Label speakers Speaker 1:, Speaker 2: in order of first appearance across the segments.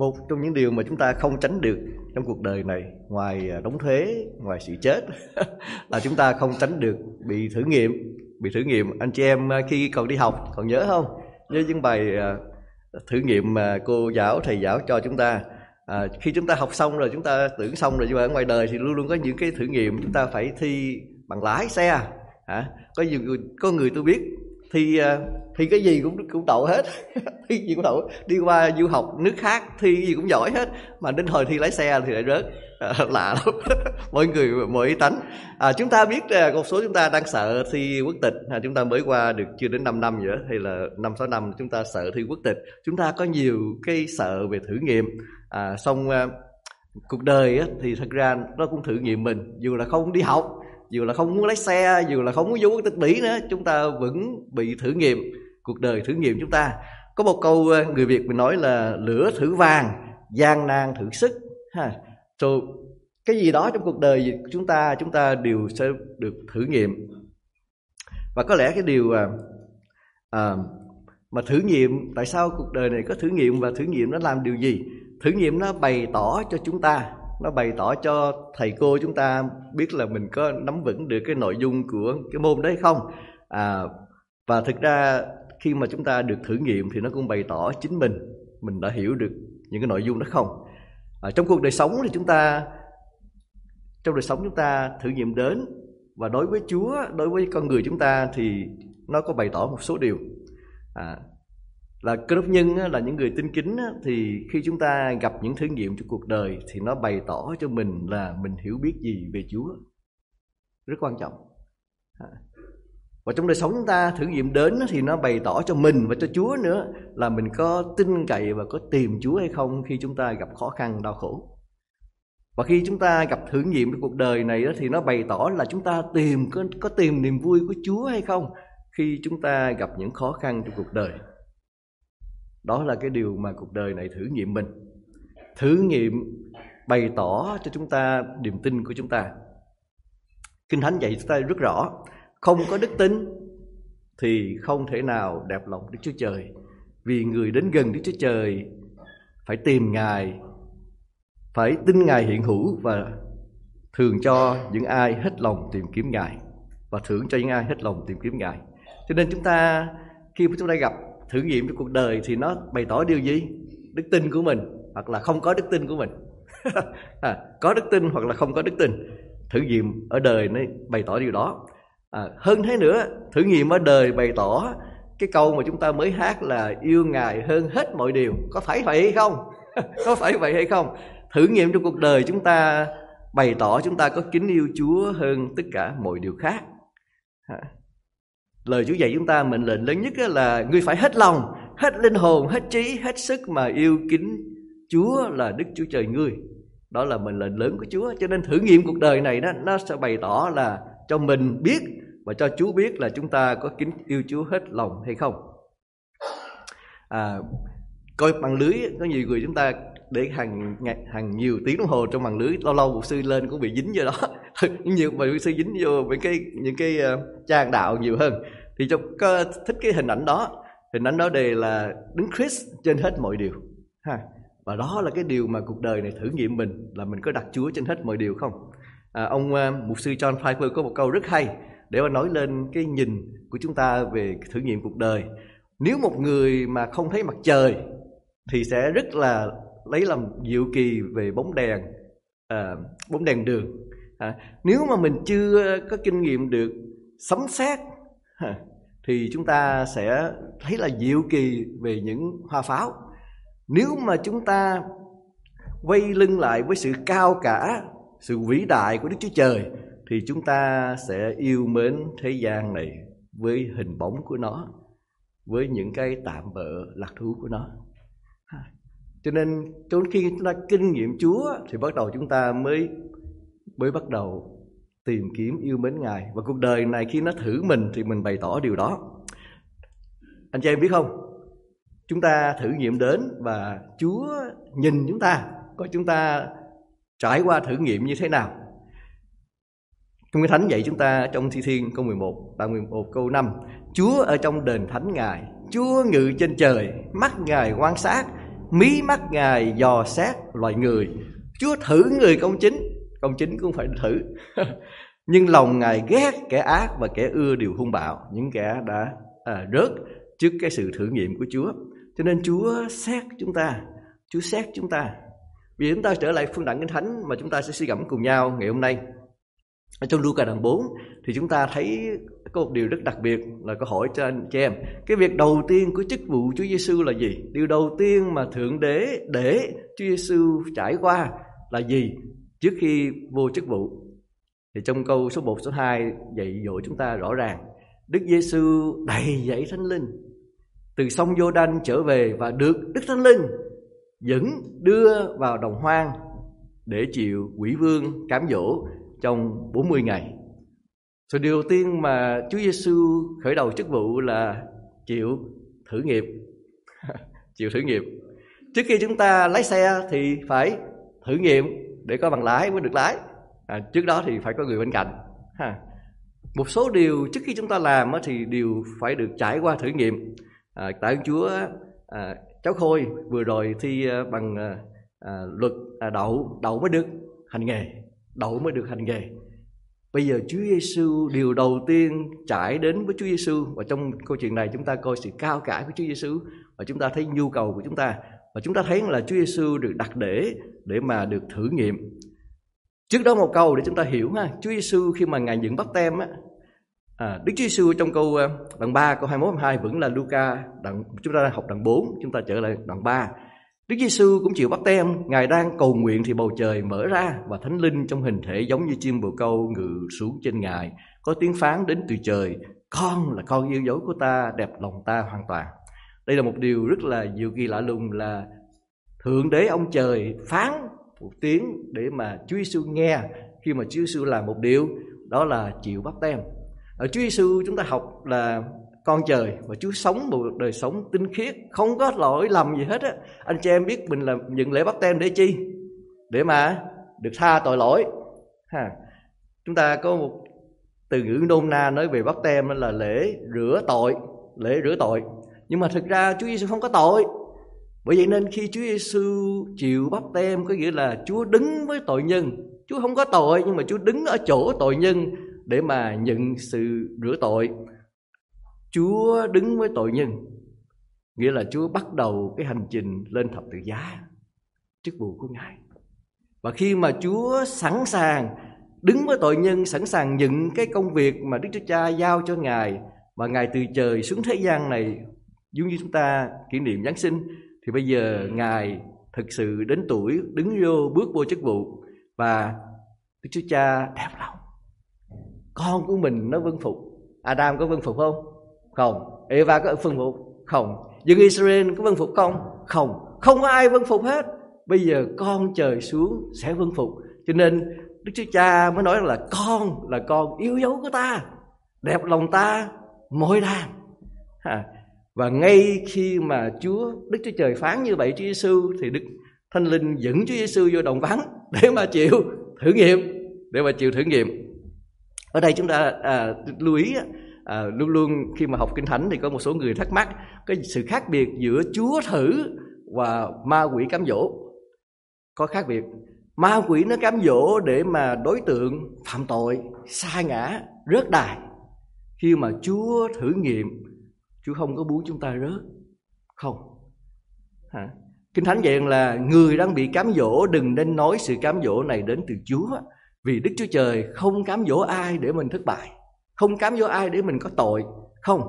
Speaker 1: một trong những điều mà chúng ta không tránh được trong cuộc đời này ngoài à, đóng thuế ngoài sự chết là chúng ta không tránh được bị thử nghiệm bị thử nghiệm. Anh chị em à, khi còn đi học còn nhớ không? Nhớ những bài à, thử nghiệm mà cô giáo thầy giáo cho chúng ta. À, khi chúng ta học xong rồi chúng ta tưởng xong rồi nhưng mà ở ngoài đời thì luôn luôn có những cái thử nghiệm chúng ta phải thi bằng lái xe hả? Có nhiều người có người tôi biết thì ờ, thì cái gì cũng cũng đậu hết. Thi gì cũng đậu đi qua du học nước khác thi gì cũng giỏi hết. Mà đến thời thi lái xe thì lại rớt. À, lạ lắm. Mọi người mỗi ý tánh. À, chúng ta biết ờ, là một số chúng ta đang sợ thi quốc tịch. À, chúng ta mới qua được chưa đến 5 năm nữa hay là năm sáu năm chúng ta sợ thi quốc tịch. Chúng ta có nhiều cái sợ về thử nghiệm. À, xong à, cuộc đời á, thì thật ra nó cũng thử nghiệm mình. Dù là không đi học dù là không muốn lái xe dù là không muốn vô quốc tịch mỹ nữa chúng ta vẫn bị thử nghiệm cuộc đời thử nghiệm chúng ta. Có một câu ờ, người việt mình nói là lửa thử vàng gian nan thử sức ha. Rồi cái gì đó trong cuộc đời chúng ta chúng ta đều sẽ được thử nghiệm. Và có lẽ cái điều à, à, mà thử nghiệm tại sao cuộc đời này có thử nghiệm và thử nghiệm nó làm điều gì? Thử nghiệm nó bày tỏ cho chúng ta nó bày tỏ cho thầy cô chúng ta biết là mình có nắm vững được cái nội dung của cái môn đấy không? À, và thực ra khi mà chúng ta được thử nghiệm thì nó cũng bày tỏ chính mình mình đã hiểu được những cái nội dung đó không? À, trong cuộc đời sống thì chúng ta trong đời sống chúng ta thử nghiệm đến và đối với Chúa đối với con người chúng ta thì nó có bày tỏ một số điều. À, là cơ đốc nhân là những người tin kính thì khi chúng ta gặp những thử nghiệm trong cuộc đời thì nó bày tỏ cho mình là mình hiểu biết gì về Chúa. Rất quan trọng. À. Và trong đời sống chúng ta thử nghiệm đến thì nó bày tỏ cho mình và cho Chúa nữa là mình có tin cậy và có tìm Chúa hay không khi chúng ta gặp khó khăn đau khổ. Và khi chúng ta gặp thử nghiệm trong cuộc đời này thì nó bày tỏ là chúng ta tìm có, có tìm niềm vui của Chúa hay không khi chúng ta gặp những khó khăn trong cuộc đời đó là cái điều mà cuộc đời này thử nghiệm mình. Thử nghiệm bày tỏ cho chúng ta niềm tin của chúng ta. Kinh thánh dạy chúng ta rất rõ, không có đức tin thì không thể nào đẹp lòng đức chúa trời. Vì người đến gần đức chúa trời phải tìm ngài, phải tin ngài hiện hữu và thường cho những ai hết lòng tìm kiếm ngài, và thưởng cho những ai hết lòng tìm kiếm ngài. Cho nên chúng ta, khi chúng ta gặp thử nghiệm trong cuộc đời thì nó bày tỏ điều gì? Đức tin của mình hoặc là không có đức tin của mình. À, có đức tin hoặc là không có đức tin. Thử nghiệm ở đời nó bày tỏ điều đó. À, hơn thế nữa thử nghiệm ở đời bày tỏ cái câu mà chúng ta mới hát là yêu ngài hơn hết mọi điều. Có phải vậy hay không? Có phải vậy hay không? Thử nghiệm trong cuộc đời chúng ta bày tỏ chúng ta có kính yêu chúa hơn tất cả mọi điều khác. À, lời Chúa dạy chúng ta mệnh lệnh lớn nhất là ngươi phải hết lòng, hết linh hồn, hết trí, hết sức mà yêu kính Chúa là Đức Chúa Trời ngươi. Đó là mệnh lệnh lớn của Chúa. Cho nên thử nghiệm cuộc đời này đó nó sẽ bày tỏ là cho mình biết và cho Chúa biết là chúng ta có kính yêu Chúa hết lòng hay không. À, coi bằng lưới có nhiều người chúng ta để hàng hàng nhiều tiếng đồng hồ trong màn lưới lâu lâu mục sư lên cũng bị dính vô đó. Nhiều mà sư dính vô những cái những cái uh, trang đạo nhiều hơn. Thì cho có thích cái hình ảnh đó hình ảnh đó đề là đứng Chris trên hết mọi điều ha. Và đó là cái điều mà cuộc đời này thử nghiệm mình là mình có đặt Chúa trên hết mọi điều không? À, ông uh, mục sư John Piper có một câu rất hay để mà nói lên cái nhìn của chúng ta về thử nghiệm cuộc đời. Nếu một người mà không thấy mặt trời thì sẽ rất là lấy làm diệu kỳ về bóng đèn à, bóng đèn đường. À, nếu mà mình chưa có kinh nghiệm được sấm xét thì chúng ta sẽ thấy là diệu kỳ về những hoa pháo. Nếu mà chúng ta quay lưng lại với sự cao cả sự vĩ đại của đức chúa trời thì chúng ta sẽ yêu mến thế gian này với hình bóng của nó với những cái tạm bợ lạc thú của nó cho nên cho khi chúng ta kinh nghiệm Chúa thì bắt đầu chúng ta mới mới bắt đầu tìm kiếm yêu mến Ngài và cuộc đời này khi nó thử mình thì mình bày tỏ điều đó. Anh chị em biết không? Chúng ta thử nghiệm đến và Chúa nhìn chúng ta, coi chúng ta trải qua thử nghiệm như thế nào. Trong cái thánh dạy chúng ta trong Thi Thiên câu 11, đoạn 11 câu 5 Chúa ở trong đền thánh Ngài Chúa ngự trên trời Mắt Ngài quan sát mí mắt ngài dò xét loài người. Chúa thử người công chính. Công chính cũng phải thử. Nhưng lòng ngài ghét kẻ ác và kẻ ưa điều hung bạo những kẻ đã à, rớt trước cái sự thử nghiệm của chúa. Cho nên chúa xét chúng ta. Chúa xét chúng ta. Vì chúng ta trở lại phương đặng kinh thánh mà chúng ta sẽ suy gẫm cùng nhau ngày hôm nay ở trong Luca đoạn 4 thì chúng ta thấy có một điều rất đặc biệt là câu hỏi cho anh chị em. Cái việc đầu tiên của chức vụ Chúa Giêsu là gì? Điều đầu tiên mà Thượng Đế để Chúa Giêsu trải qua là gì trước khi vô chức vụ? Thì trong câu số 1 số 2 dạy dỗ chúng ta rõ ràng. Đức Giêsu đầy dẫy Thánh Linh, từ sông Giô Đanh trở về và được Đức Thánh Linh dẫn đưa vào đồng hoang để chịu quỷ vương cám dỗ trong 40 ngày. Rồi điều tiên mà Chúa Giêsu khởi đầu chức vụ là chịu thử nghiệm. chịu thử nghiệm. Trước khi chúng ta lái xe thì phải thử nghiệm để có bằng lái mới được lái. À, trước đó thì phải có người bên cạnh. Ha. Một số điều trước khi chúng ta làm thì đều phải được trải qua thử nghiệm. À, tại Chúa à, cháu Khôi vừa rồi thi à, bằng à, à, luật à, đậu đậu mới được hành nghề đậu mới được hành nghề. Bây giờ Chúa Giêsu điều đầu tiên trải đến với Chúa Giêsu và trong câu chuyện này chúng ta coi sự cao cả của Chúa Giêsu và chúng ta thấy nhu cầu của chúng ta. Và chúng ta thấy là Chúa Giêsu được đặt để để mà được thử nghiệm. Trước đó một câu để chúng ta hiểu ha. Chúa Giêsu khi mà ngài dựng bắt tem á À, Đức Chúa Giêsu trong câu à, đoạn 3 câu 21 22 vẫn là Luca đoạn chúng ta đang học đoạn 4 chúng ta trở lại đoạn 3 Đức Giêsu cũng chịu bắt tem, Ngài đang cầu nguyện thì bầu trời mở ra và Thánh Linh trong hình thể giống như chim bồ câu ngự xuống trên Ngài, có tiếng phán đến từ trời, con là con yêu dấu của ta, đẹp lòng ta hoàn toàn. Đây là một điều rất là diệu kỳ lạ lùng là Thượng Đế ông trời phán một tiếng để mà Chúa Giêsu nghe khi mà Chúa Giêsu làm một điều đó là chịu bắt tem. Ở Chúa Giêsu chúng ta học là con trời và Chúa sống một đời sống tinh khiết, không có lỗi lầm gì hết á. Anh chị em biết mình là nhận lễ bắt tem để chi? Để mà được tha tội lỗi. Ha. Chúng ta có một từ ngữ nôm na nói về bắt tem là lễ rửa tội, lễ rửa tội. Nhưng mà thực ra Chúa Giêsu không có tội. Bởi vậy nên khi Chúa Giêsu chịu bắt tem có nghĩa là Chúa đứng với tội nhân. Chúa không có tội, nhưng mà Chúa đứng ở chỗ tội nhân để mà nhận sự rửa tội. Chúa đứng với tội nhân. Nghĩa là Chúa bắt đầu cái hành trình lên thập tự giá Chức vụ của Ngài. Và khi mà Chúa sẵn sàng Đứng với tội nhân, Sẵn sàng nhận cái công việc mà Đức Chúa Cha giao cho Ngài, Mà Ngài từ trời xuống thế gian này, Giống như chúng ta kỷ niệm Giáng sinh, Thì bây giờ Ngài thực sự đến tuổi Đứng vô bước vô chức vụ Và Đức Chúa Cha đẹp lòng. Con của mình nó vân phục. Adam có vân phục không? Không. Eva có phân phục? Không. Dân Israel có vân phục không? Không. Không có ai vân phục hết. Bây giờ con trời xuống sẽ vân phục. Cho nên Đức Chúa Cha mới nói là con là con yêu dấu của ta. Đẹp lòng ta mỗi đàn. Và ngay khi mà Chúa Đức Chúa Trời phán như vậy Chúa Giêsu thì Đức Thanh Linh dẫn Chúa Giêsu vô đồng vắng để mà chịu thử nghiệm, để mà chịu thử nghiệm. Ở đây chúng ta à, lưu ý à, luôn luôn khi mà học kinh thánh thì có một số người thắc mắc cái sự khác biệt giữa chúa thử và ma quỷ cám dỗ. Có khác biệt. Ma quỷ nó cám dỗ để mà đối tượng phạm tội sai ngã rớt đài. Khi mà chúa thử nghiệm chúa không có muốn chúng ta rớt. Không. Hả? kinh thánh dạy là người đang bị cám dỗ đừng nên nói sự cám dỗ này đến từ chúa vì đức chúa trời không cám dỗ ai để mình thất bại không cám dỗ ai để mình có tội. Không,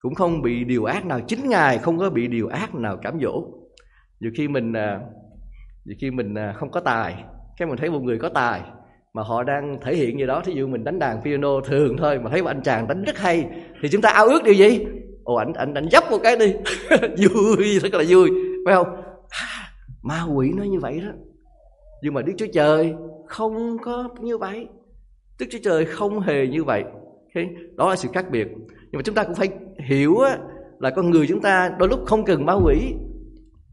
Speaker 1: cũng không bị điều ác nào. Chính ngài không có bị điều ác nào cám dỗ. Nhiều khi mình à, nhiều khi mình à, không có tài. Cái mình thấy một người có tài mà họ đang thể hiện gì đó. Thí dụ mình đánh đàn piano thường thôi mà thấy một anh chàng đánh rất hay thì chúng ta ao ước điều gì? Ồ, ảnh ảnh ảnh dấp một cái đi. Vui, rất là vui. Phải không? À, ma quỷ nói như vậy đó. Nhưng mà đức chúa trời không có như vậy. Đức chúa trời không hề như vậy okay? đó là sự khác biệt. Nhưng mà chúng ta cũng phải hiểu á, là con người chúng ta đôi lúc không cần ma quỷ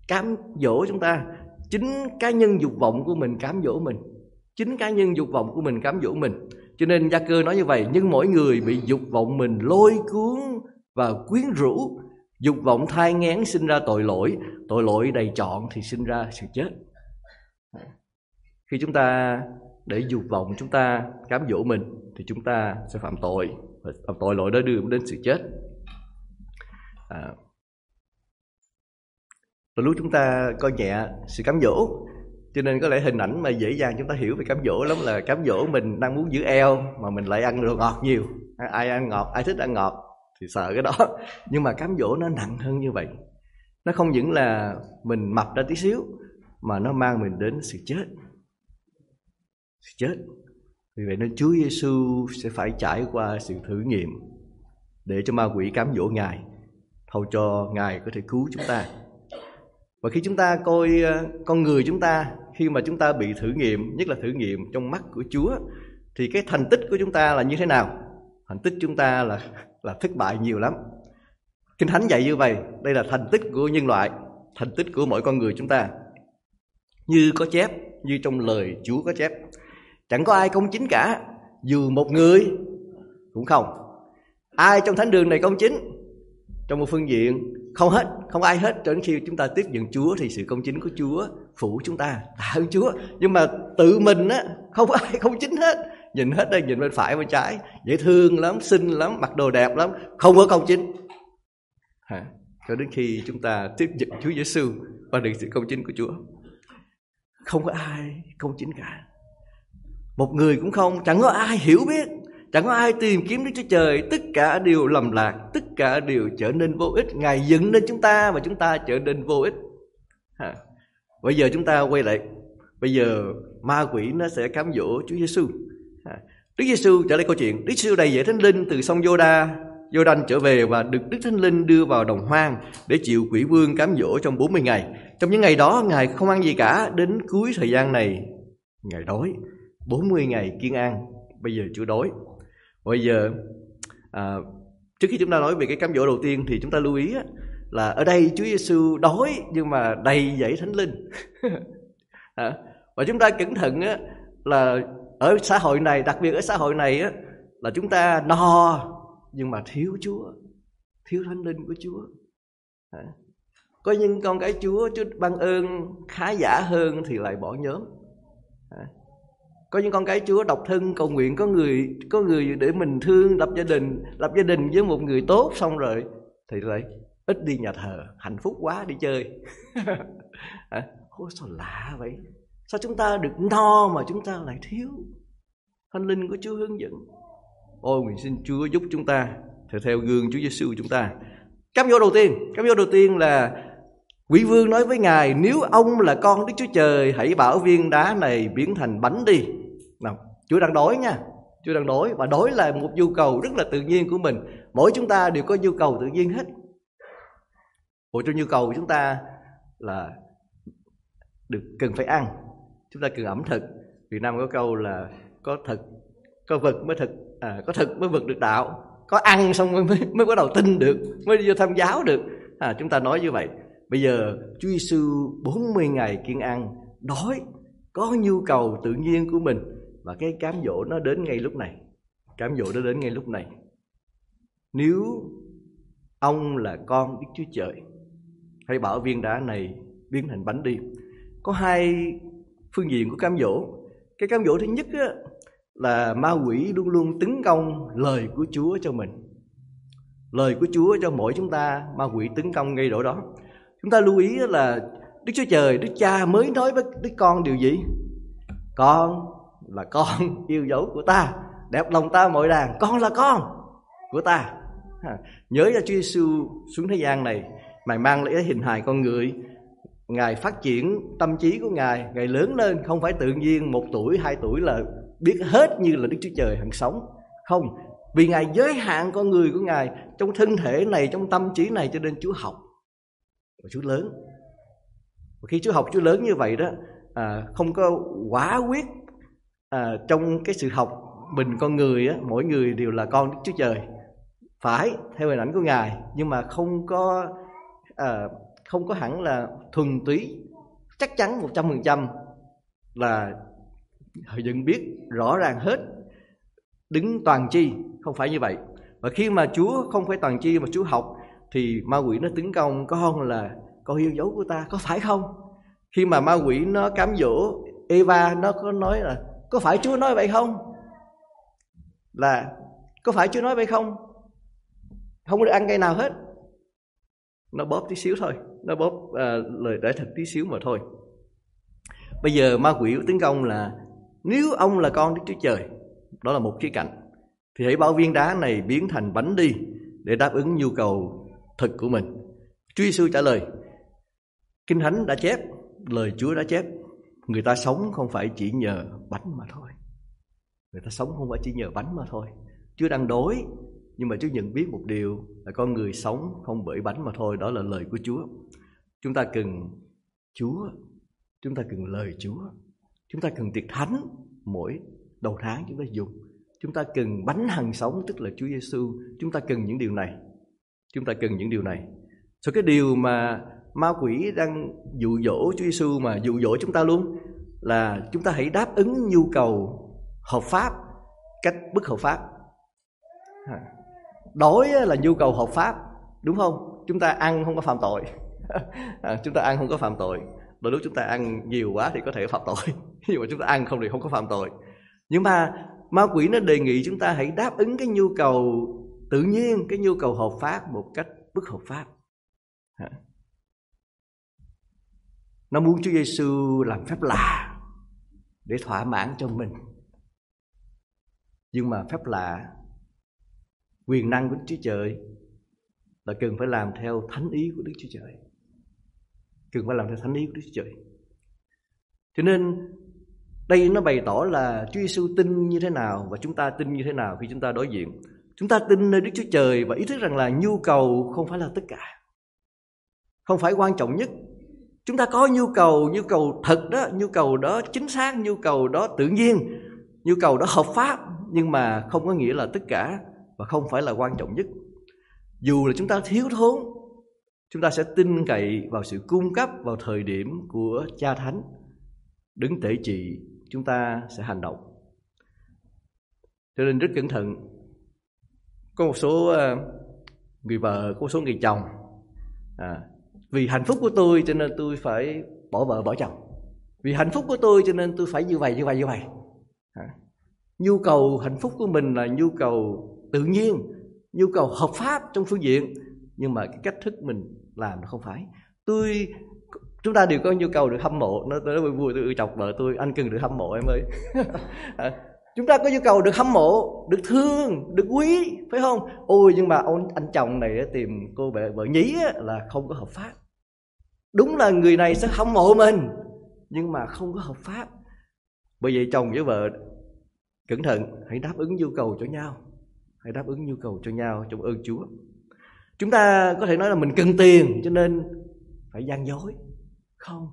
Speaker 1: cám dỗ chúng ta. Chính cá nhân dục vọng của mình cám dỗ mình. Chính cá nhân dục vọng của mình cám dỗ mình. Cho nên gia cơ nói như vậy nhưng mỗi người bị dục vọng mình lôi cuốn và quyến rũ. Dục vọng thai ngén sinh ra tội lỗi. Tội lỗi đầy trọn thì sinh ra sự chết. Khi chúng ta để dục vọng chúng ta cám dỗ mình thì chúng ta sẽ phạm tội. Và phạm tội lỗi đó đưa đến sự chết. À, và lúc chúng ta coi nhẹ sự cám dỗ cho nên có lẽ hình ảnh mà dễ dàng chúng ta hiểu về cám dỗ lắm là cám dỗ mình đang muốn giữ eo mà mình lại ăn đồ ngọt nhiều. À, ai ăn ngọt ai thích ăn ngọt thì sợ cái đó. Nhưng mà cám dỗ nó nặng hơn như vậy. Nó không những là mình mập ra tí xíu mà nó mang mình đến sự chết. Sự chết vì vậy nên Chúa Giêsu sẽ phải trải qua sự thử nghiệm để cho ma quỷ cám dỗ Ngài, hầu cho Ngài có thể cứu chúng ta. Và khi chúng ta coi ờ, con người chúng ta, khi mà chúng ta bị thử nghiệm, nhất là thử nghiệm trong mắt của Chúa, thì cái thành tích của chúng ta là như thế nào? Thành tích chúng ta là là thất bại nhiều lắm. Kinh thánh dạy như vậy, đây là thành tích của nhân loại, thành tích của mỗi con người chúng ta. Như có chép, như trong lời Chúa có chép chẳng có ai công chính cả, dù một người, cũng không. Ai trong thánh đường này công chính? Trong một phương diện, không hết, không ai hết, cho đến khi chúng ta tiếp nhận Chúa thì sự công chính của Chúa phủ chúng ta, tạ ơn Chúa. Nhưng mà tự mình á, không có ai công chính hết. Nhìn hết đây, nhìn bên phải, bên trái, dễ thương lắm, xinh lắm, mặc đồ đẹp lắm, không có công chính. Hả? cho đến khi chúng ta tiếp nhận Chúa Giêsu và được sự công chính của Chúa, không có ai công chính cả một người cũng không chẳng có ai hiểu biết Chẳng có ai tìm kiếm Đức Chúa Trời Tất cả đều lầm lạc Tất cả đều trở nên vô ích Ngài dựng nên chúng ta Và chúng ta trở nên vô ích ha. Bây giờ chúng ta quay lại Bây giờ ma quỷ nó sẽ cám dỗ Chúa Giêsu. Đức Giêsu trở lại câu chuyện Đức Giêsu đầy dạy Thánh Linh từ sông Giô-đa Giô-đanh trở về và được Đức Thánh Linh đưa vào đồng hoang để chịu quỷ vương cám dỗ trong 40 ngày. Trong những ngày đó, Ngài không ăn gì cả, đến cuối thời gian này, Ngài đói. 40 ngày kiên ăn, bây giờ chưa đói. Bây giờ à, trước khi chúng ta nói về cái cám dỗ đầu tiên thì chúng ta lưu ý á, là ở đây Chúa Giêsu đói nhưng mà đầy dẫy thánh linh. à, và chúng ta cẩn thận á, là ở xã hội này, đặc biệt ở xã hội này á, là chúng ta no nhưng mà thiếu Chúa, thiếu thánh linh của Chúa. À, có những con cái Chúa Chúa ban ơn khá giả hơn thì lại bỏ nhóm. Có những con cái Chúa độc thân cầu nguyện có người có người để mình thương lập gia đình lập gia đình với một người tốt xong rồi thì lại ít đi nhà thờ hạnh phúc quá đi chơi. À, Ôi, sao lạ vậy? Sao chúng ta được no mà chúng ta lại thiếu? Thánh linh của Chúa hướng dẫn. Ôi nguyện xin Chúa giúp chúng ta theo theo gương Chúa Giêsu chúng ta. Cám dỗ đầu tiên cám dỗ đầu tiên là Quỷ vương nói với Ngài Nếu ông là con Đức Chúa Trời Hãy bảo viên đá này biến thành bánh đi nào Chúa đang đói nha. Chúa đang đói Và đói là một nhu cầu rất là tự nhiên của mình. Mỗi chúng ta đều có nhu cầu tự nhiên hết. Một trong nhu cầu của chúng ta là được cần phải ăn. Chúng ta cần ẩm thực. Việt Nam có câu là có thực có vật mới thực à, có thực mới vật được đạo. Có ăn xong mới mới bắt đầu tin được mới đi vô tham giáo được. À, chúng ta nói như vậy. Bây giờ Chúa Giêsu 40 ngày kiên ăn đói có nhu cầu tự nhiên của mình và cái cám dỗ nó đến ngay lúc này. Cám dỗ nó đến ngay lúc này. Nếu ông là con đức chúa trời hãy bảo viên đá này biến thành bánh đi. Có hai phương diện của cám dỗ. Cái cám dỗ thứ nhất á, là ma quỷ luôn luôn tấn công lời của chúa cho mình. Lời của chúa cho mỗi chúng ta ma quỷ tấn công ngay đổi đó. Chúng ta lưu ý là đức chúa trời đức cha mới nói với đức con điều gì? Con là con yêu dấu của ta đẹp lòng ta mọi đàn con là con của ta. Nhớ ra Chúa Giêsu xuống thế gian này mày mang lấy hình hài con người. Ngài phát triển tâm trí của ngài ngài lớn lên không phải tự nhiên một tuổi hai tuổi là biết hết như là đức chúa trời hằng sống. Không vì ngài giới hạn con người của ngài trong thân thể này trong tâm trí này cho nên chúa học. Và chúa lớn. Và khi chúa học chúa lớn như vậy đó à, không có quả quyết à, trong cái sự học mình con người á, mỗi người đều là con Đức Chúa Trời. Phải theo hình ảnh của Ngài nhưng mà không có à, không có hẳn là thuần túy chắc chắn một trăm phần trăm là họ dựng biết rõ ràng hết đứng toàn chi không phải như vậy. Và khi mà Chúa không phải toàn chi mà Chúa học thì ma quỷ nó tấn công con là con yêu dấu của ta có phải không? Khi mà ma quỷ nó cám dỗ Eva nó có nói là có phải Chúa nói vậy không? Là có phải Chúa nói vậy không? Không được ăn cây nào hết. Nó bóp tí xíu thôi. Nó bóp à, lời giải thích tí xíu mà thôi. Bây giờ ma quỷ tấn công là nếu ông là con Đức Chúa Trời đó là một khía cạnh thì hãy bảo viên đá này biến thành bánh đi để đáp ứng nhu cầu thực của mình. Chúa Giêsu trả lời Kinh Thánh đã chép lời Chúa đã chép người ta sống không phải chỉ nhờ bánh mà thôi. Người ta sống không phải chỉ nhờ bánh mà thôi. Chúa đang đối, nhưng mà Chúa nhận biết một điều là con người sống không bởi bánh mà thôi. Đó là lời của Chúa. Chúng ta cần Chúa, chúng ta cần lời Chúa. Chúng ta cần tiệc thánh mỗi đầu tháng chúng ta dùng. Chúng ta cần bánh hằng sống, tức là Chúa Giêsu chúng ta cần những điều này. Chúng ta cần những điều này. So cái điều mà ma quỷ đang dụ dỗ Chúa Giêsu mà dụ dỗ chúng ta luôn là chúng ta hãy đáp ứng nhu cầu hợp pháp cách bất hợp pháp. Đói là nhu cầu hợp pháp đúng không? Chúng ta ăn không có phạm tội. À, chúng ta ăn không có phạm tội. Đôi lúc chúng ta ăn nhiều quá thì có thể phạm tội. Nhưng mà chúng ta ăn không thì không có phạm tội. Nhưng mà ma quỷ nó đề nghị chúng ta hãy đáp ứng cái nhu cầu tự nhiên cái nhu cầu hợp pháp một cách bất hợp pháp nó muốn Chúa Giêsu làm phép lạ để thỏa mãn cho mình. Nhưng mà phép lạ, quyền năng của Đức Chúa Trời là cần phải làm theo thánh ý của Đức Chúa Trời. Cần phải làm theo thánh ý của Đức Chúa Trời. Cho nên, đây nó bày tỏ là Chúa Giêsu tin như thế nào và chúng ta tin như thế nào khi chúng ta đối diện. Chúng ta tin nơi Đức Chúa Trời và ý thức rằng là nhu cầu không phải là tất cả. Không phải quan trọng nhất chúng ta có nhu cầu nhu cầu thật đó nhu cầu đó chính xác nhu cầu đó tự nhiên nhu cầu đó hợp pháp nhưng mà không có nghĩa là tất cả và không phải là quan trọng nhất. Dù là chúng ta thiếu thốn chúng ta sẽ tin cậy vào sự cung cấp vào thời điểm của cha thánh. Đứng tể trị chúng ta sẽ hành động. Cho nên rất cẩn thận có một số ờ, người vợ có một số người chồng à, vì hạnh phúc của tôi cho nên tôi phải bỏ vợ bỏ chồng. Vì hạnh phúc của tôi cho nên tôi phải như vậy như vậy như vậy. À, nhu cầu hạnh phúc của mình là nhu cầu tự nhiên nhu cầu hợp pháp trong phương diện. Nhưng mà cái cách thức mình làm nó không phải. Tôi chúng ta đều có nhu cầu được hâm mộ. Nó tới vui vui tôi chọc vợ tôi anh cần được hâm mộ em ơi. À, chúng ta có nhu cầu được hâm mộ được thương được quý phải không? Ôi nhưng mà ông anh chồng này tìm cô vợ vợ nhí là không có hợp pháp đúng là người này sẽ hâm mộ mình. Nhưng mà không có hợp pháp. Bởi vậy chồng với vợ, cẩn thận, hãy đáp ứng nhu cầu cho nhau. Hãy đáp ứng nhu cầu cho nhau trong ơn Chúa. Chúng ta có thể nói là mình cần tiền, cho nên phải gian dối. Không.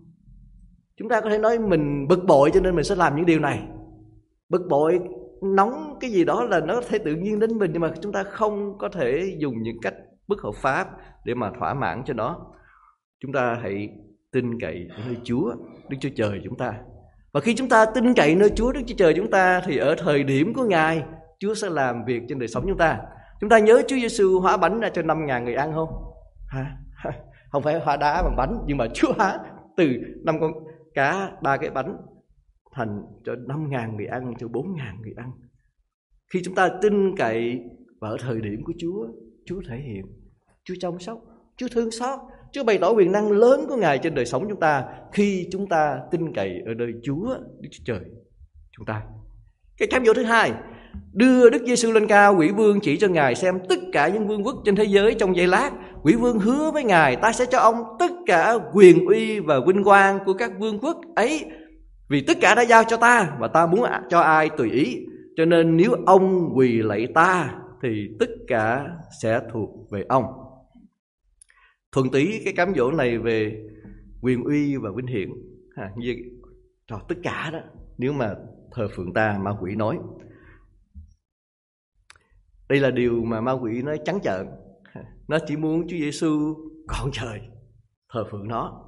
Speaker 1: Chúng ta có thể nói mình bực bội, cho nên mình sẽ làm những điều này. Bực bội, nóng cái gì đó là nó có thể tự nhiên đến mình, nhưng mà chúng ta không có thể dùng những cách bất hợp pháp để mà thỏa mãn cho nó chúng ta hãy tin cậy nơi Chúa, Đức Chúa Trời chúng ta. Và khi chúng ta tin cậy nơi Chúa, Đức Chúa Trời chúng ta, thì ở thời điểm của Ngài, Chúa sẽ làm việc trên đời sống chúng ta. Chúng ta nhớ Chúa Giêsu hóa bánh ra cho năm ngàn người ăn không? Hả? Không phải hóa đá bằng bánh, nhưng mà Chúa hóa từ năm con cá, ba cái bánh, thành cho năm ngàn người ăn, cho bốn ngàn người ăn. Khi chúng ta tin cậy và ở thời điểm của Chúa Chúa thể hiện. Chúa chăm sóc, Chúa thương xót. Chúa bày tỏ quyền năng lớn của Ngài trên đời sống chúng ta khi chúng ta tin cậy ở nơi Chúa Đức Chúa Trời chúng ta. Cái cám dỗ thứ hai, đưa Đức Giêsu lên cao, quỷ vương chỉ cho Ngài xem tất cả những vương quốc trên thế giới trong giây lát. Quỷ vương hứa với Ngài, ta sẽ cho ông tất cả quyền uy và vinh quang của các vương quốc ấy. Vì tất cả đã giao cho ta và ta muốn cho ai tùy ý. Cho nên nếu ông quỳ lạy ta thì tất cả sẽ thuộc về ông. Thuần tí cái cám dỗ này về quyền uy và vinh hiển. À, như cho tất cả đó nếu mà thờ phượng ta ma quỷ nói. Đây là điều mà ma quỷ nói trắng trợn. Nó chỉ muốn Chúa Giêsu còn trời thờ phượng nó.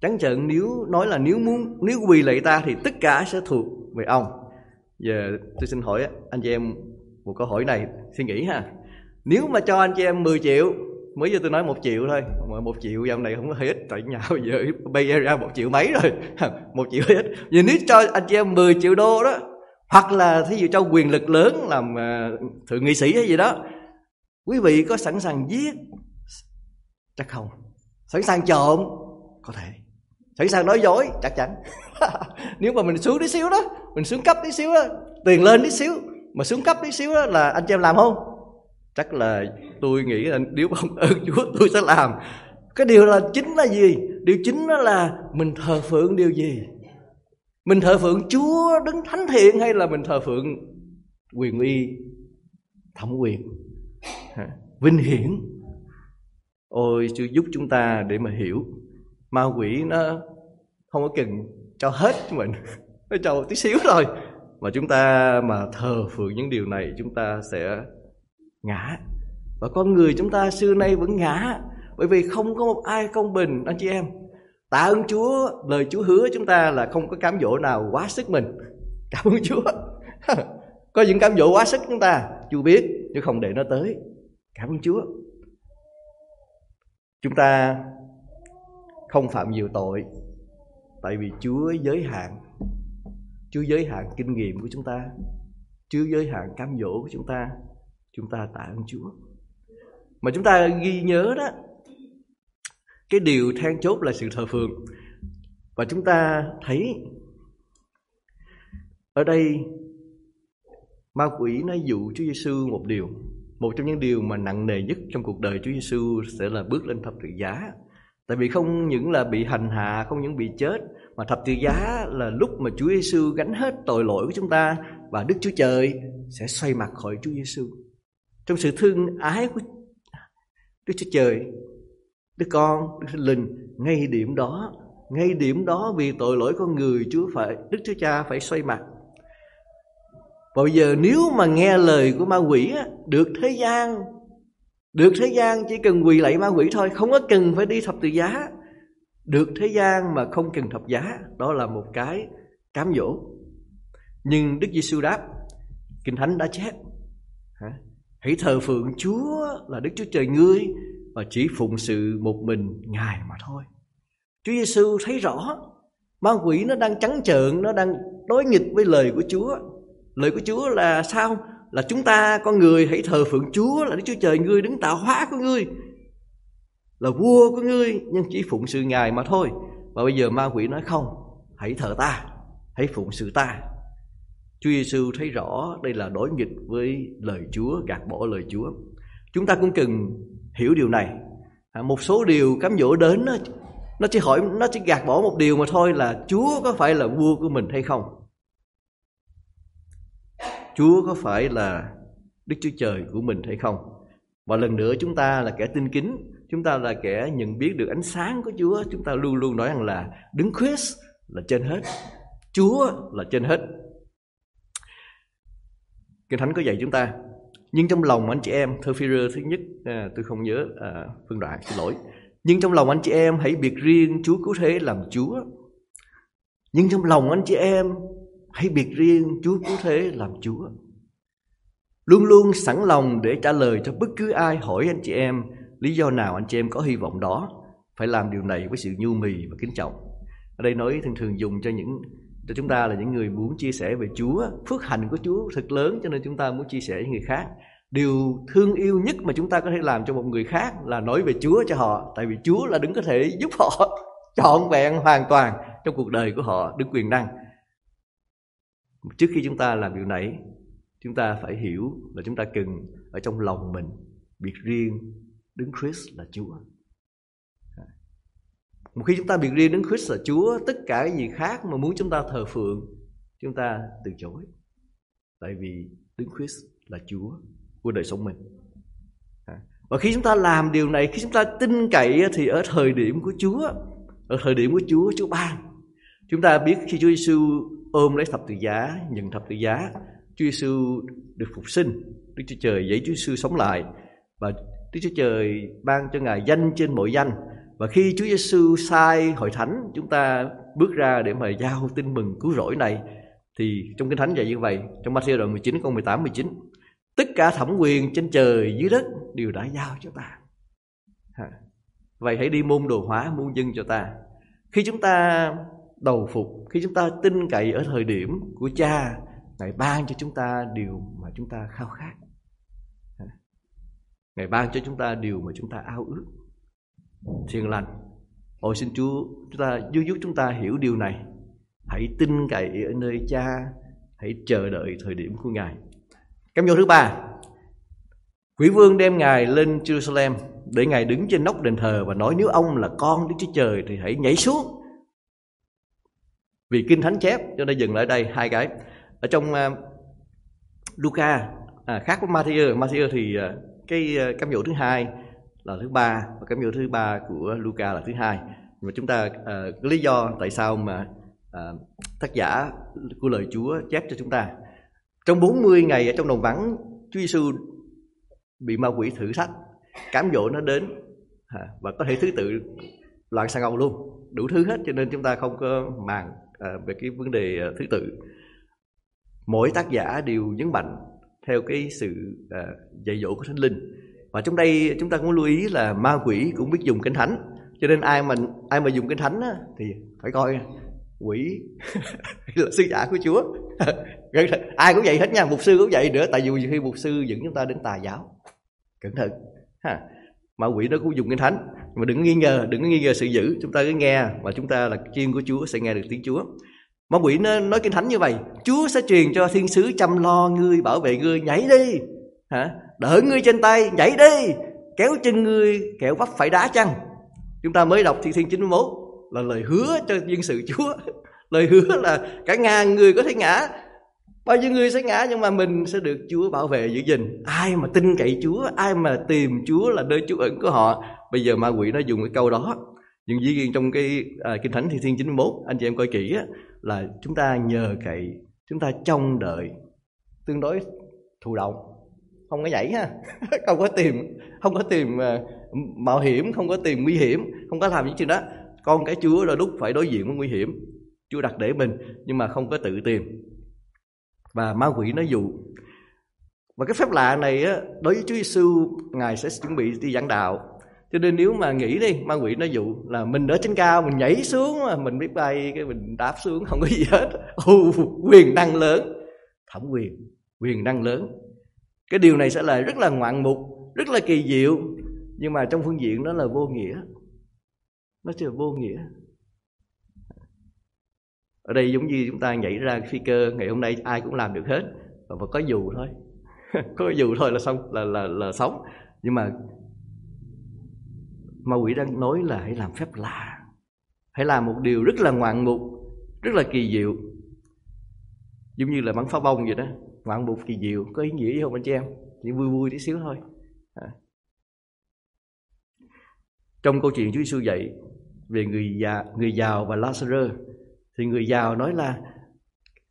Speaker 1: Trắng trợn nếu nói là nếu muốn nếu quỳ lạy ta thì tất cả sẽ thuộc về ông. Giờ tôi xin hỏi anh chị em một câu hỏi này suy nghĩ ha. Nếu mà cho anh chị em 10 triệu mới giờ tôi nói một triệu thôi. Mà một triệu dạo này không có hơi ít tại nhà bây giờ bay ra một triệu mấy rồi. Một triệu hơi ít nếu cho anh chị em 10 triệu đô đó hoặc là thí dụ cho quyền lực lớn làm uh, thượng nghị sĩ hay gì đó quý vị có sẵn sàng giết? Chắc không. Sẵn sàng trộm? Có thể. Sẵn sàng nói dối? Chắc chắn. Nếu mà mình xuống tí xíu đó mình xuống cấp tí xíu đó tiền lên tí xíu mà xuống cấp tí xíu đó là anh chị em làm không? Chắc là tôi nghĩ là nếu không ơn Chúa, tôi sẽ làm. Cái điều là chính là gì? Điều chính đó là mình thờ phượng điều gì? Mình thờ phượng Chúa đứng thánh thiện hay là mình thờ phượng quyền uy, thẩm quyền? Vinh hiển. Ôi, Chúa giúp chúng ta để mà hiểu. Ma quỷ nó không có cần cho hết mình. Nó cho một tí xíu thôi. Mà chúng ta mà thờ phượng những điều này, chúng ta sẽ ngã. Và con người chúng ta xưa nay vẫn ngã, bởi vì không có một ai công bình, anh chị em. Tạ ơn Chúa, lời Chúa hứa chúng ta là không có cám dỗ nào quá sức mình. Cảm ơn Chúa. Có những cám dỗ quá sức chúng ta, Chúa biết, chứ không để nó tới. Cảm ơn Chúa. Chúng ta không phạm nhiều tội, tại vì Chúa giới hạn. Chúa giới hạn kinh nghiệm của chúng ta. Chúa giới hạn cám dỗ của chúng ta chúng ta tạ ơn Chúa. Mà chúng ta ghi nhớ đó, cái điều then chốt là sự thờ phượng. Và chúng ta thấy ở đây ma quỷ nó dụ Chúa Giêsu một điều, một trong những điều mà nặng nề nhất trong cuộc đời Chúa Giêsu sẽ là bước lên thập tự giá. Tại vì không những là bị hành hạ, không những bị chết, mà thập tự giá là lúc mà Chúa Giêsu gánh hết tội lỗi của chúng ta và Đức Chúa Trời sẽ xoay mặt khỏi Chúa Giêsu trong sự thương ái của Đức Chúa Trời, Đức Con, Đức Thánh Linh, ngay điểm đó, ngay điểm đó vì tội lỗi con người Chúa phải Đức Chúa Cha phải xoay mặt. Và bây giờ nếu mà nghe lời của ma quỷ á, được thế gian được thế gian chỉ cần quỳ lạy ma quỷ thôi Không có cần phải đi thập tự giá Được thế gian mà không cần thập giá Đó là một cái cám dỗ Nhưng Đức Giêsu đáp Kinh Thánh đã chép Hãy thờ phượng Chúa là Đức Chúa Trời ngươi và chỉ phụng sự một mình Ngài mà thôi. Chúa Giêsu thấy rõ ma quỷ nó đang trắng trợn, nó đang đối nghịch với lời của Chúa. Lời của Chúa là sao? Là chúng ta con người hãy thờ phượng Chúa là Đức Chúa Trời ngươi đứng tạo hóa của ngươi. Là vua của ngươi nhưng chỉ phụng sự Ngài mà thôi. Và bây giờ ma quỷ nói không, hãy thờ ta, hãy phụng sự ta. Chúa Giêsu thấy rõ đây là đối nghịch với lời Chúa, gạt bỏ lời Chúa. Chúng ta cũng cần hiểu điều này. À, một số điều cám dỗ đến nó, nó chỉ hỏi nó chỉ gạt bỏ một điều mà thôi là Chúa có phải là vua của mình hay không? Chúa có phải là Đức Chúa Trời của mình hay không? Và lần nữa chúng ta là kẻ tin kính, chúng ta là kẻ nhận biết được ánh sáng của Chúa, chúng ta luôn luôn nói rằng là đứng Christ là trên hết. Chúa là trên hết Kinh Thánh có dạy chúng ta. Nhưng trong lòng anh chị em Thơ phi rơ thứ nhất à, Tôi không nhớ à, phương đoạn xin lỗi. Nhưng trong lòng anh chị em hãy biệt riêng Chúa cứu thế làm Chúa. Nhưng trong lòng anh chị em Hãy biệt riêng Chúa cứu thế làm Chúa. Luôn luôn sẵn lòng để trả lời cho bất cứ ai hỏi anh chị em Lý do nào anh chị em có hy vọng đó. Phải làm điều này với sự nhu mì và kính trọng. Ở đây nói thường thường dùng cho những cho chúng ta là những người muốn chia sẻ về Chúa, phước hạnh của Chúa thật lớn, cho nên chúng ta muốn chia sẻ với người khác. Điều thương yêu nhất mà chúng ta có thể làm cho một người khác là nói về Chúa cho họ, tại vì Chúa là đứng có thể giúp họ trọn vẹn, hoàn toàn trong cuộc đời của họ đứng quyền năng. Trước khi chúng ta làm điều này, chúng ta phải hiểu là chúng ta cần ở trong lòng mình biệt riêng đứng Christ là Chúa một khi chúng ta biệt riêng đến Christ là Chúa, tất cả cái gì khác mà muốn chúng ta thờ phượng, chúng ta từ chối. Tại vì Đức Christ là Chúa của đời sống mình. À, và khi chúng ta làm điều này, khi chúng ta tin cậy thì ở thời điểm của Chúa, ở thời điểm của Chúa Chúa ban. Chúng ta biết khi Chúa Giêsu ôm lấy thập tự giá, nhận thập tự giá, Chúa Giêsu được phục sinh, Đức Chúa Trời dạy Chúa Giêsu sống lại và Đức Chúa Trời ban cho Ngài danh trên mọi danh và khi Chúa Giêsu sai hội thánh, chúng ta bước ra để mà giao tin mừng cứu rỗi này, thì trong kinh thánh dạy như vậy, trong Matthew đoạn 19 câu 18 19 tất cả thẩm quyền trên trời, dưới đất đều đã giao cho ta. Vậy hãy đi môn đồ hóa muôn dân cho ta. Khi chúng ta đầu phục, khi chúng ta tin cậy ở thời điểm của cha, ngài ban cho chúng ta điều mà chúng ta khao khát. Ngài ban cho chúng ta điều mà chúng ta ao ước thiền lành. Ôi xin chúa chúng ta giúp giúp chúng ta hiểu điều này. Hãy tin cậy ở nơi cha hãy chờ đợi thời điểm của ngài. Cám dỗ thứ ba. Quỷ vương đem ngài lên jerusalem để ngài đứng trên nóc đền thờ và nói nếu ông là con đức chúa trời thì hãy nhảy xuống. Vì kinh thánh chép cho nên dừng lại đây hai cái. Ở trong uh, Luca à, khác với Matthew Matthew thì uh, cái uh, cám dỗ thứ hai là thứ ba và cảm dỗ thứ ba của Luca là thứ hai. Mà chúng ta uh, lý do tại sao mà uh, tác giả của lời Chúa chép cho chúng ta. Trong 40 ngày ở trong đồng vắng Chúa Giêsu bị ma quỷ thử thách cám dỗ nó đến và có thể thứ tự loạn sang ông luôn. Đủ thứ hết cho nên chúng ta không có màng ờ, về cái vấn đề thứ tự. Mỗi tác giả đều nhấn mạnh theo cái sự dạy dỗ của thánh linh và trong đây chúng ta cũng lưu ý là ma quỷ cũng biết dùng kinh thánh. Cho nên ai mà ai mà dùng kinh thánh á, thì phải coi quỷ là sư giả của chúa. Ai cũng vậy hết nha mục sư cũng vậy. Nữa tại vì khi mục sư dẫn chúng ta đến tà giáo. Cẩn thận ha. Ma quỷ nó cũng dùng kinh thánh. Mà đừng nghi ngờ đừng nghi ngờ sự dữ. Chúng ta cứ nghe và chúng ta là chiên của chúa sẽ nghe được tiếng chúa. Ma quỷ nó nói kinh thánh như vậy chúa sẽ truyền cho thiên sứ chăm lo ngươi bảo vệ ngươi. Nhảy đi hả? Đỡ ngươi trên tay nhảy đi. Kéo chân ngươi kẹo vấp phải đá chăng? Chúng ta mới đọc thi thiên 91 là lời hứa cho dân sự chúa. Lời hứa là cả ngàn người có thể ngã. Bao nhiêu người sẽ ngã nhưng mà mình sẽ được Chúa bảo vệ giữ gìn. Ai mà tin cậy Chúa ai mà tìm Chúa là nơi Chúa ẩn của họ. Bây giờ ma quỷ nó dùng cái câu đó. Nhưng dĩ nhiên trong cái à, kinh thánh thi thiên 91 anh chị em coi kỹ á, là chúng ta nhờ cậy chúng ta trông đợi tương đối thụ động không có nhảy ha. Không có tìm không có tìm ờ, mạo hiểm không có tìm nguy hiểm không có làm những chuyện đó. Con cái chúa đôi lúc phải đối diện với nguy hiểm. Chúa đặt để mình nhưng mà không có tự tìm. Và ma quỷ nó dụ. Và cái phép lạ này á, đối với Chúa Giêsu ngài sẽ chuẩn bị đi giảng đạo. Cho nên nếu mà nghĩ đi ma quỷ nó dụ là mình ở trên cao mình nhảy xuống mà mình biết bay cái mình đáp xuống không có gì hết. Ồ, quyền năng lớn. Thẩm quyền quyền năng lớn cái điều này sẽ là rất là ngoạn mục, rất là kỳ diệu. Nhưng mà trong phương diện nó là vô nghĩa. Nó chưa vô nghĩa. Ở đây giống như chúng ta nhảy ra phi cơ, ngày hôm nay ai cũng làm được hết. Và có dù thôi. Có dù thôi là xong, là là là sống. Nhưng mà ma quỷ đang nói là hãy làm phép lạ. Hãy làm một điều rất là ngoạn mục, rất là kỳ diệu. Giống như là bắn pháo bông vậy đó ngoạn mục kỳ diệu có ý nghĩa gì không anh chị em? Chỉ vui vui tí xíu thôi. À. trong câu chuyện Chúa Giêsu dạy về người già người giàu và Lazarus thì người giàu nói là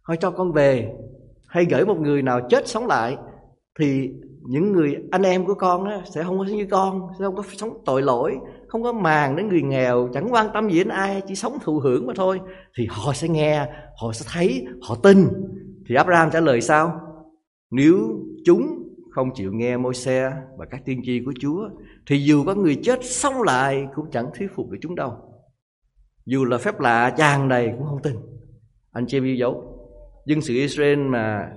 Speaker 1: thôi cho con về hay gửi một người nào chết sống lại thì những người anh em của con á, sẽ không có như con sẽ không có sống tội lỗi không có màng đến người nghèo chẳng quan tâm gì đến ai chỉ sống thụ hưởng mà thôi. Thì họ sẽ nghe họ sẽ thấy họ tin thì Abraham trả lời sao? Nếu chúng không chịu nghe môi xe và các tiên tri của Chúa, thì dù có người chết sống lại cũng chẳng thuyết phục được chúng đâu. Dù là phép lạ chàng này cũng không tin. Anh chị em yêu dấu. Dân sự Israel mà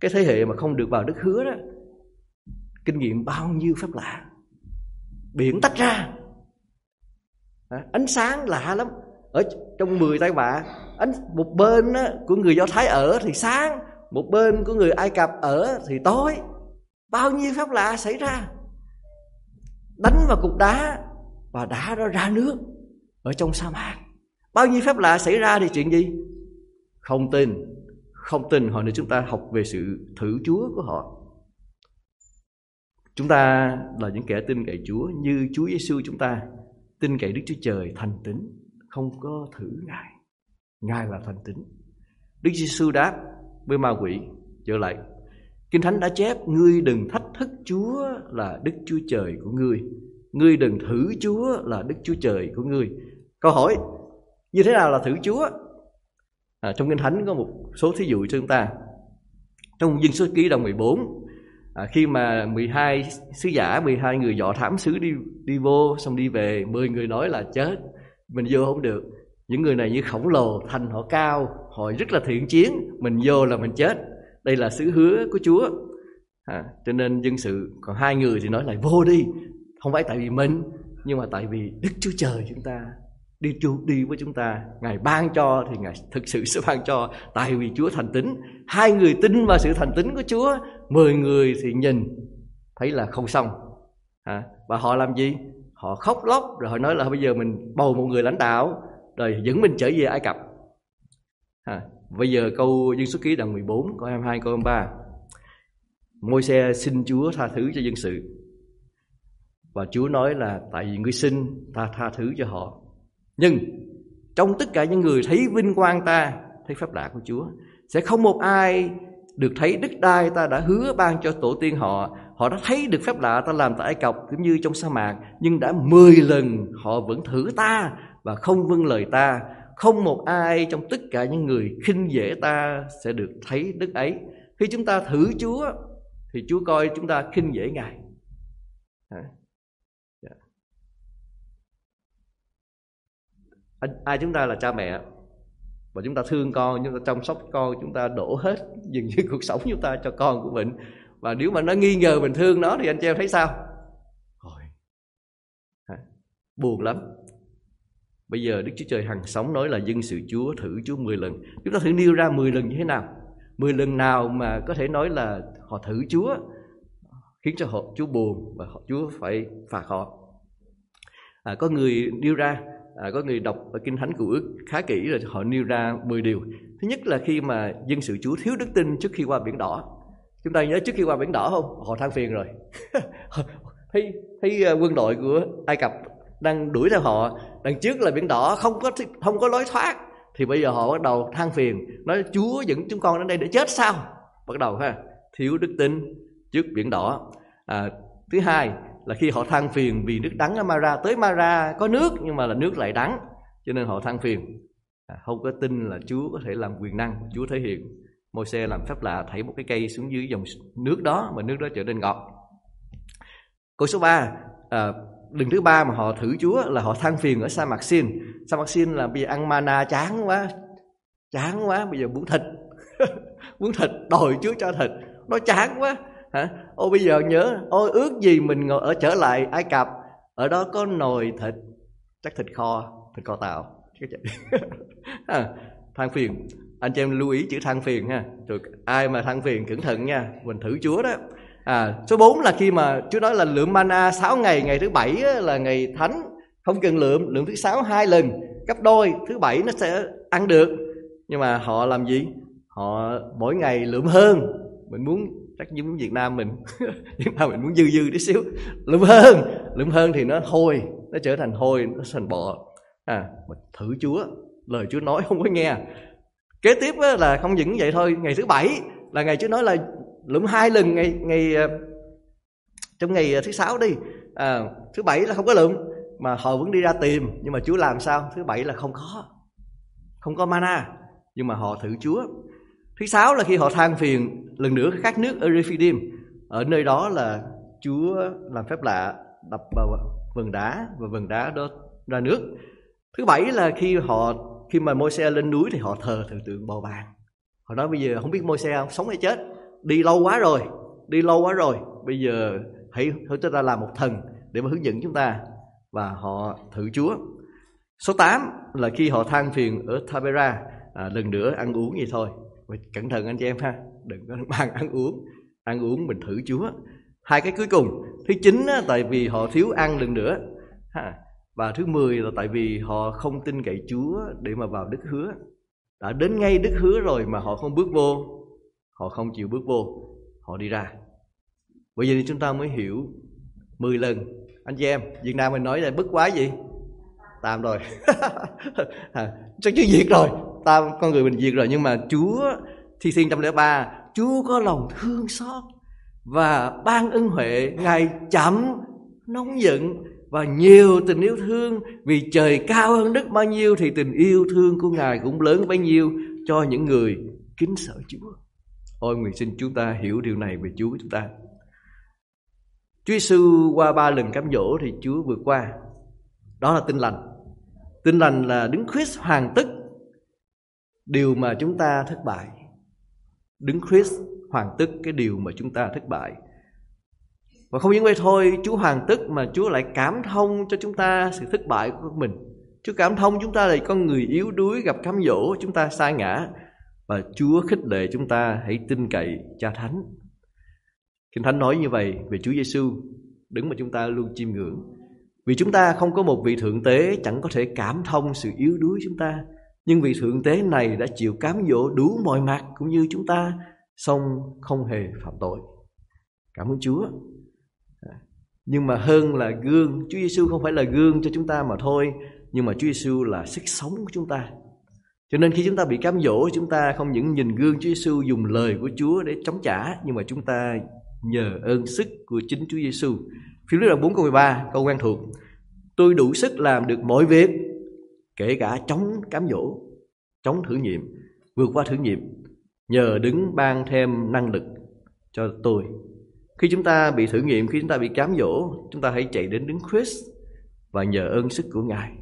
Speaker 1: cái thế hệ mà không được vào đất hứa đó, kinh nghiệm bao nhiêu phép lạ. Biển tách ra. Ánh sáng lạ lắm ở trong 10 tay bạ ánh một bên á, của người do thái ở thì sáng một bên của người ai cập ở thì tối. Bao nhiêu phép lạ xảy ra? Đánh vào cục đá và đá đó ra nước ở trong sa mạc. Bao nhiêu phép lạ xảy ra thì chuyện gì? Không tin không tin họ nữa chúng ta học về sự thử chúa của họ. Chúng ta là những kẻ tin cậy chúa như chúa giêsu chúng ta tin cậy đức chúa trời thành tín không có thử ngài. Ngài là thành tín. Đức giêsu đáp với ma quỷ trở lại kinh thánh đã chép ngươi đừng thách thức chúa là đức chúa trời của ngươi. Ngươi đừng thử chúa là đức chúa trời của ngươi. Câu hỏi như thế nào là thử Chúa? À, trong Kinh Thánh có một số thí dụ cho chúng ta. Trong Dân số ký đồng 14, à, khi mà 12 sứ giả 12 người dọ thám sứ đi đi vô xong đi về 10 người nói là chết mình vô không được. Những người này như khổng lồ thành họ cao họ rất là thiện chiến. Mình vô là mình chết. Đây là sứ hứa của chúa. À, cho nên dân sự còn hai người thì nói lại vô đi. Không phải tại vì mình nhưng mà tại vì đức chúa trời chúng ta đi chu đi với chúng ta. Ngài ban cho thì ngài thực sự sẽ ban cho tại vì chúa thành tín. Hai người tin vào sự thành tín của chúa mười người thì nhìn thấy là không xong. À, và họ làm gì? Họ khóc lóc rồi họ nói là bây giờ mình bầu một người lãnh đạo rồi dẫn mình trở về ai cập. À, bây giờ câu dân số ký đoạn 14 câu 22 câu 23 môi xe xin chúa tha thứ cho dân sự. Và chúa nói là tại vì ngươi xin ta tha thứ cho họ. Nhưng trong tất cả những người thấy vinh quang ta thấy phép lạ của chúa sẽ không một ai được thấy đất đai ta đã hứa ban cho tổ tiên họ họ đã thấy được phép lạ ta làm tại ai cập cũng như trong sa mạc, nhưng đã mười lần họ vẫn thử ta và không vâng lời ta. Không một ai trong tất cả những người khinh dễ ta sẽ được thấy đức ấy. Khi chúng ta thử chúa, thì chúa coi chúng ta khinh dễ ngài. À, dạ. Ai chúng ta là cha mẹ, và chúng ta thương con, chúng ta chăm sóc con, chúng ta đổ hết dường như cuộc sống chúng ta cho con của mình và nếu mà nó nghi ngờ mình thương nó thì anh chị em thấy sao? Rồi. buồn lắm. Bây giờ đức chúa trời hằng sống nói là dân sự chúa thử chúa 10 lần. Chúng ta thử nêu ra 10 lần như thế nào? 10 lần nào mà có thể nói là họ thử chúa khiến cho họ chúa buồn và họ, chúa phải phạt họ. À, có người nêu ra à, có người đọc ở kinh thánh cựu ước khá kỹ rồi họ nêu ra 10 điều. Thứ nhất là khi mà dân sự chúa thiếu đức tin trước khi qua biển đỏ chúng ta nhớ trước khi qua biển đỏ không? Họ than phiền rồi. Thấy thấy ờ, quân đội của ai cập đang đuổi theo họ đằng trước là biển đỏ không có không có lối thoát thì bây giờ họ bắt đầu than phiền nói chúa dẫn chúng con đến đây để chết sao? Bắt đầu ha thiếu đức tin trước biển đỏ. À, thứ hai là khi họ than phiền vì nước đắng ở Mara tới Mara có nước nhưng mà là nước lại đắng cho nên họ than phiền. À, không có tin là Chúa có thể làm quyền năng Chúa thể hiện môi xe làm phép lạ thảy một cái cây xuống dưới dòng nước đó mà nước đó trở nên ngọt. Câu số 3 à, lần thứ ba mà họ thử Chúa là họ than phiền ở sa mạc Sin. sa mạc Sin là bây giờ ăn mana chán quá chán quá bây giờ muốn thịt muốn thịt đòi Chúa cho thịt nó chán quá hả? Ô bây giờ nhớ ôi ước gì mình ngồi ở trở lại ai cập ở đó có nồi thịt chắc thịt kho thịt kho tàu. À, than phiền anh chị em lưu ý chữ than phiền ha. Rồi ai mà than phiền cẩn thận nha, mình thử chúa đó. À số 4 là khi mà chúa nói là lượng mana 6 ngày ngày thứ bảy là ngày thánh, không cần lượng lượng thứ sáu hai lần. Gấp đôi, thứ bảy nó sẽ ăn được. Nhưng mà họ làm gì? Họ mỗi ngày lượng hơn. Mình muốn, chắc như Việt Nam mình. Việt Nam mình muốn dư dư tí xíu. Lượm hơn. Lượm hơn thì nó hôi, nó trở thành hôi, nó thành bọ. À mình thử Chúa. Lời Chúa nói không có nghe kế tiếp là không những vậy thôi ngày thứ bảy là ngày Chúa nói là lượm hai lần ngày ngày ờ, trong ngày ờ, thứ sáu đi à, thứ bảy là không có lượm mà họ vẫn đi ra tìm nhưng mà Chúa làm sao thứ bảy là không có không có mana nhưng mà họ thử Chúa Thứ sáu là khi họ than phiền lần nữa khát nước ở Rephidim. Ở nơi đó là Chúa làm phép lạ đập vào vần đá và vần đá đó ra nước. Thứ bảy là khi họ khi mà môi xe lên núi thì họ thờ thần tượng bò bàn Họ nói bây giờ không biết môi xe không? Sống hay chết, đi lâu quá rồi, đi lâu quá rồi. Bây giờ hãy hãy cho ta làm một thần để mà hướng dẫn chúng ta. Và họ thử Chúa. Số 8 là khi họ than phiền ở Tabera à, lần nữa ăn uống vậy thôi. Cẩn thận anh chị em ha đừng có mang ăn uống. Ăn uống mình thử chúa. Hai cái cuối cùng. Thứ chín á, tại vì họ thiếu ăn lần nữa. Ha và thứ mười là tại vì họ không tin cậy chúa để mà vào đức hứa. Đã đến ngay đức hứa rồi mà họ không bước vô họ không chịu bước vô họ đi ra. Bây giờ thì chúng ta mới hiểu 10 lần. Anh chị em việt nam mình nói là bất quá gì? Tam rồi. À, chắc chưa diệt rồi. Ta con người mình diệt rồi. Nhưng mà Chúa thi thiên trăm lẻ ba Chúa có lòng thương xót và ban ân huệ ngài chậm nóng giận và nhiều tình yêu thương, vì trời cao hơn đất bao nhiêu thì tình yêu thương của ngài cũng lớn bấy nhiêu cho những người kính sợ Chúa. Ôi, nguyện xin chúng ta hiểu điều này về Chúa chúng ta. Chúa Giêsu qua ba lần cám dỗ thì Chúa vượt qua. Đó là tin lành. Tin lành là đứng Christ hoàn tất điều mà chúng ta thất bại. Đứng Christ hoàn tất cái điều mà chúng ta thất bại. Và không những vậy thôi, Chúa hoàn tất mà Chúa lại cảm thông cho chúng ta sự thất bại của mình. Chúa cảm thông chúng ta là con người yếu đuối gặp cám dỗ, chúng ta sa ngã. Và Chúa khích lệ chúng ta hãy tin cậy cha thánh. Kinh Thánh nói như vậy về Chúa Giêsu, đứng mà chúng ta luôn chiêm ngưỡng. Vì chúng ta không có một vị thượng tế chẳng có thể cảm thông sự yếu đuối chúng ta. Nhưng vị thượng tế này đã chịu cám dỗ đủ mọi mặt cũng như chúng ta, song không hề phạm tội. Cảm ơn Chúa. Nhưng mà hơn là gương, Chúa Giêsu không phải là gương cho chúng ta mà thôi, nhưng mà Chúa Giêsu là sức sống của chúng ta. Cho nên khi chúng ta bị cám dỗ, chúng ta không những nhìn gương Chúa Giêsu dùng lời của Chúa để chống trả, nhưng mà chúng ta nhờ ơn sức của chính Chúa Giêsu. Phiếu đoạn 4 câu 13 câu quen thuộc. Tôi đủ sức làm được mọi việc, kể cả chống cám dỗ, chống thử nghiệm, vượt qua thử nghiệm, nhờ đứng ban thêm năng lực cho tôi. Khi chúng ta bị thử nghiệm, khi chúng ta bị cám dỗ, chúng ta hãy chạy đến đứng Christ và nhờ ơn sức của Ngài.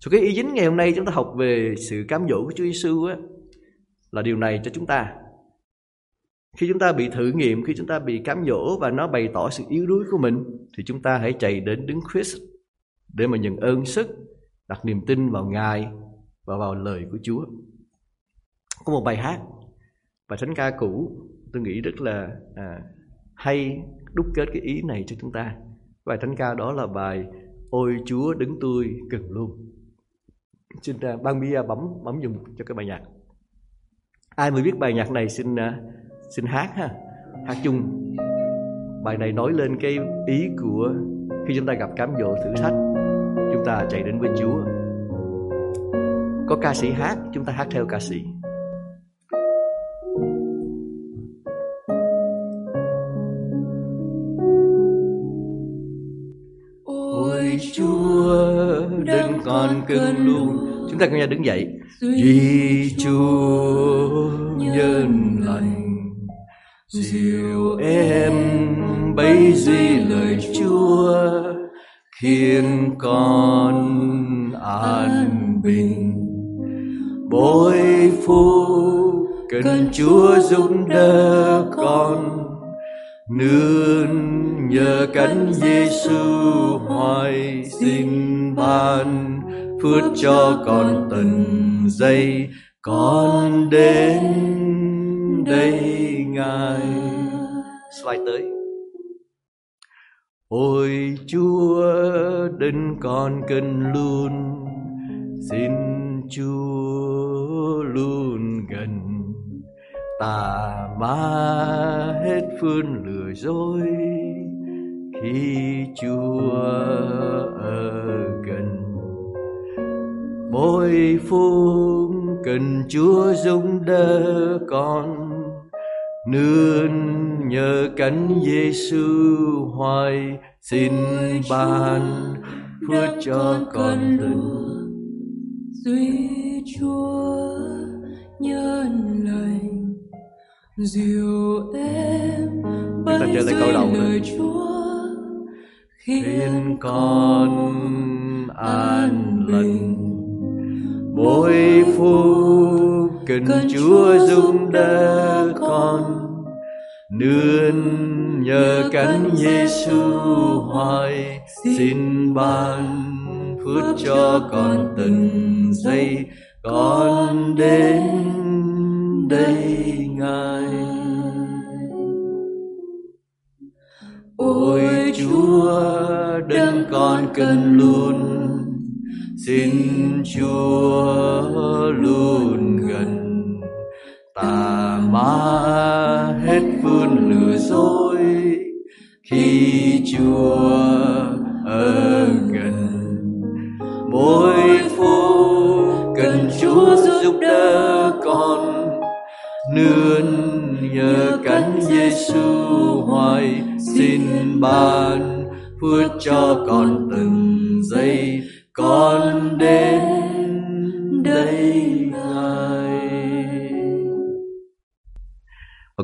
Speaker 1: Số cái ý dính ngày hôm nay chúng ta học về sự cám dỗ của Chúa Giêsu á là điều này cho chúng ta. Khi chúng ta bị thử nghiệm, khi chúng ta bị cám dỗ và nó bày tỏ sự yếu đuối của mình thì chúng ta hãy chạy đến đứng Christ để mà nhận ơn sức, đặt niềm tin vào Ngài và vào lời của Chúa. Có một bài hát, bài thánh ca cũ, tôi nghĩ rất là à, hay đúc kết cái ý này cho chúng ta. Bài thánh ca đó là bài Ôi Chúa đứng tôi cần luôn. Xin uh, ban bia bấm bấm dùng cho cái bài nhạc. Ai mới biết bài nhạc này xin uh, xin hát ha, hát chung. Bài này nói lên cái ý của khi chúng ta gặp cám dỗ thử thách, chúng ta chạy đến với Chúa. Có ca sĩ hát, chúng ta hát theo ca sĩ. Còn cơn luôn. Chúng ta cùng nhau đứng dậy. Vì Chúa nhân lành dìu em bấy duy lời Chúa khiến con an bình bội phúc cần Chúa giúp đỡ con nương nhờ cánh Giêsu hoài xin ban phước cho con từng giây. Con đến đây, ngài. Slide tới. Ôi chúa đến con cần luôn. Xin chúa luôn gần. Tà ma hết phương lừa dối. Khi chúa ở gần mỗi phút cần chúa giúp đỡ con. Nương nhờ cánh Giêsu hoài xin ban phước cho con tình
Speaker 2: duy Chúa nhân lành dìu em
Speaker 1: ta trở lại câu đầu
Speaker 2: lời Chúa
Speaker 1: khiến con an lành mỗi phút cần Chúa giúp đỡ con. nương nhờ cánh Giêsu hoài xin ban phước cho con từng giây. con đến đây ngài. Ôi Chúa đừng còn cần luôn xin Chúa luôn gần. Tà ma hết phương lừa dối khi Chúa ở gần. Mỗi phút cần Chúa giúp đỡ con. Nương nhờ cánh Giêsu hoài xin ban phước cho con từng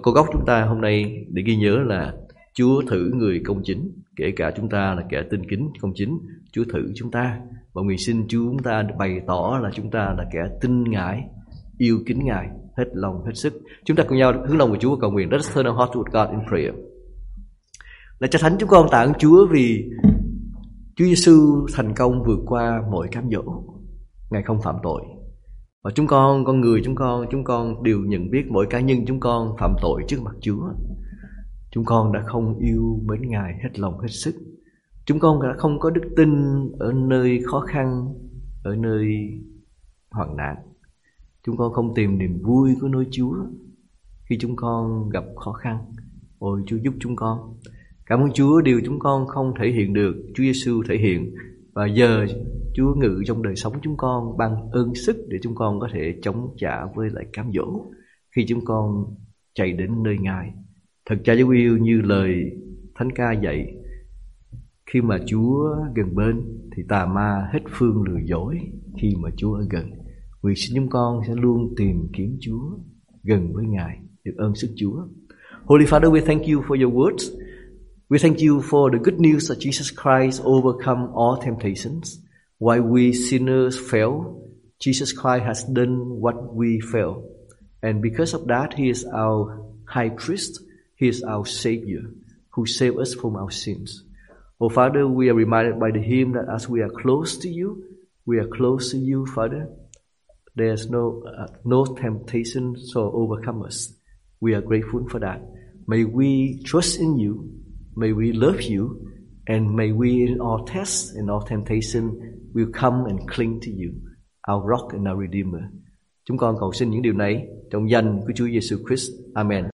Speaker 1: câu gốc chúng ta hôm nay để ghi nhớ là Chúa thử người công chính, kể cả chúng ta là kẻ tin kính công chính, Chúa thử chúng ta và nguyện xin Chúa chúng ta bày tỏ là chúng ta là kẻ tin Ngài, yêu kính Ngài hết lòng hết sức. Chúng ta cùng nhau hướng lòng của Chúa cầu nguyện. Let's turn our heart to God in prayer. Là cha thánh chúng con tạ ơn Chúa vì Chúa Giêsu thành công vượt qua mọi cám dỗ. Ngài không phạm tội. Và chúng con, con người chúng con, chúng con đều nhận biết mỗi cá nhân chúng con phạm tội trước mặt Chúa. Chúng con đã không yêu mến Ngài hết lòng hết sức. Chúng con đã không có đức tin ở nơi khó khăn, ở nơi hoạn nạn. Chúng con không tìm niềm vui của nơi Chúa khi chúng con gặp khó khăn. Ôi Chúa giúp chúng con. Cảm ơn Chúa điều chúng con không thể hiện được, Chúa Giêsu thể hiện. Và giờ Chúa ngự trong đời sống chúng con bằng ơn sức để chúng con có thể chống trả với lại cám dỗ khi chúng con chạy đến nơi Ngài. Thật cha dấu yêu như lời Thánh ca dạy Khi mà Chúa gần bên Thì tà ma hết phương lừa dối Khi mà Chúa ở gần Nguyện xin chúng con sẽ luôn tìm kiếm Chúa Gần với Ngài Được ơn sức Chúa Holy Father, we thank you for your words. We thank you for the good news that Jesus Christ overcome all temptations. While we sinners fail, Jesus Christ has done what we fail. And because of that, He is our high priest. He is our Savior who saved us from our sins. Oh, Father, we are reminded by the hymn that as we are close to you, we are close to you, Father. There's no, uh, no temptation so overcome us. We are grateful for that. May we trust in you. May we love you. And may we, in all tests and all temptation, will come and cling to you, our rock and our redeemer. Chúng con cầu xin những điều này trong danh của Chúa Giêsu Christ. Amen.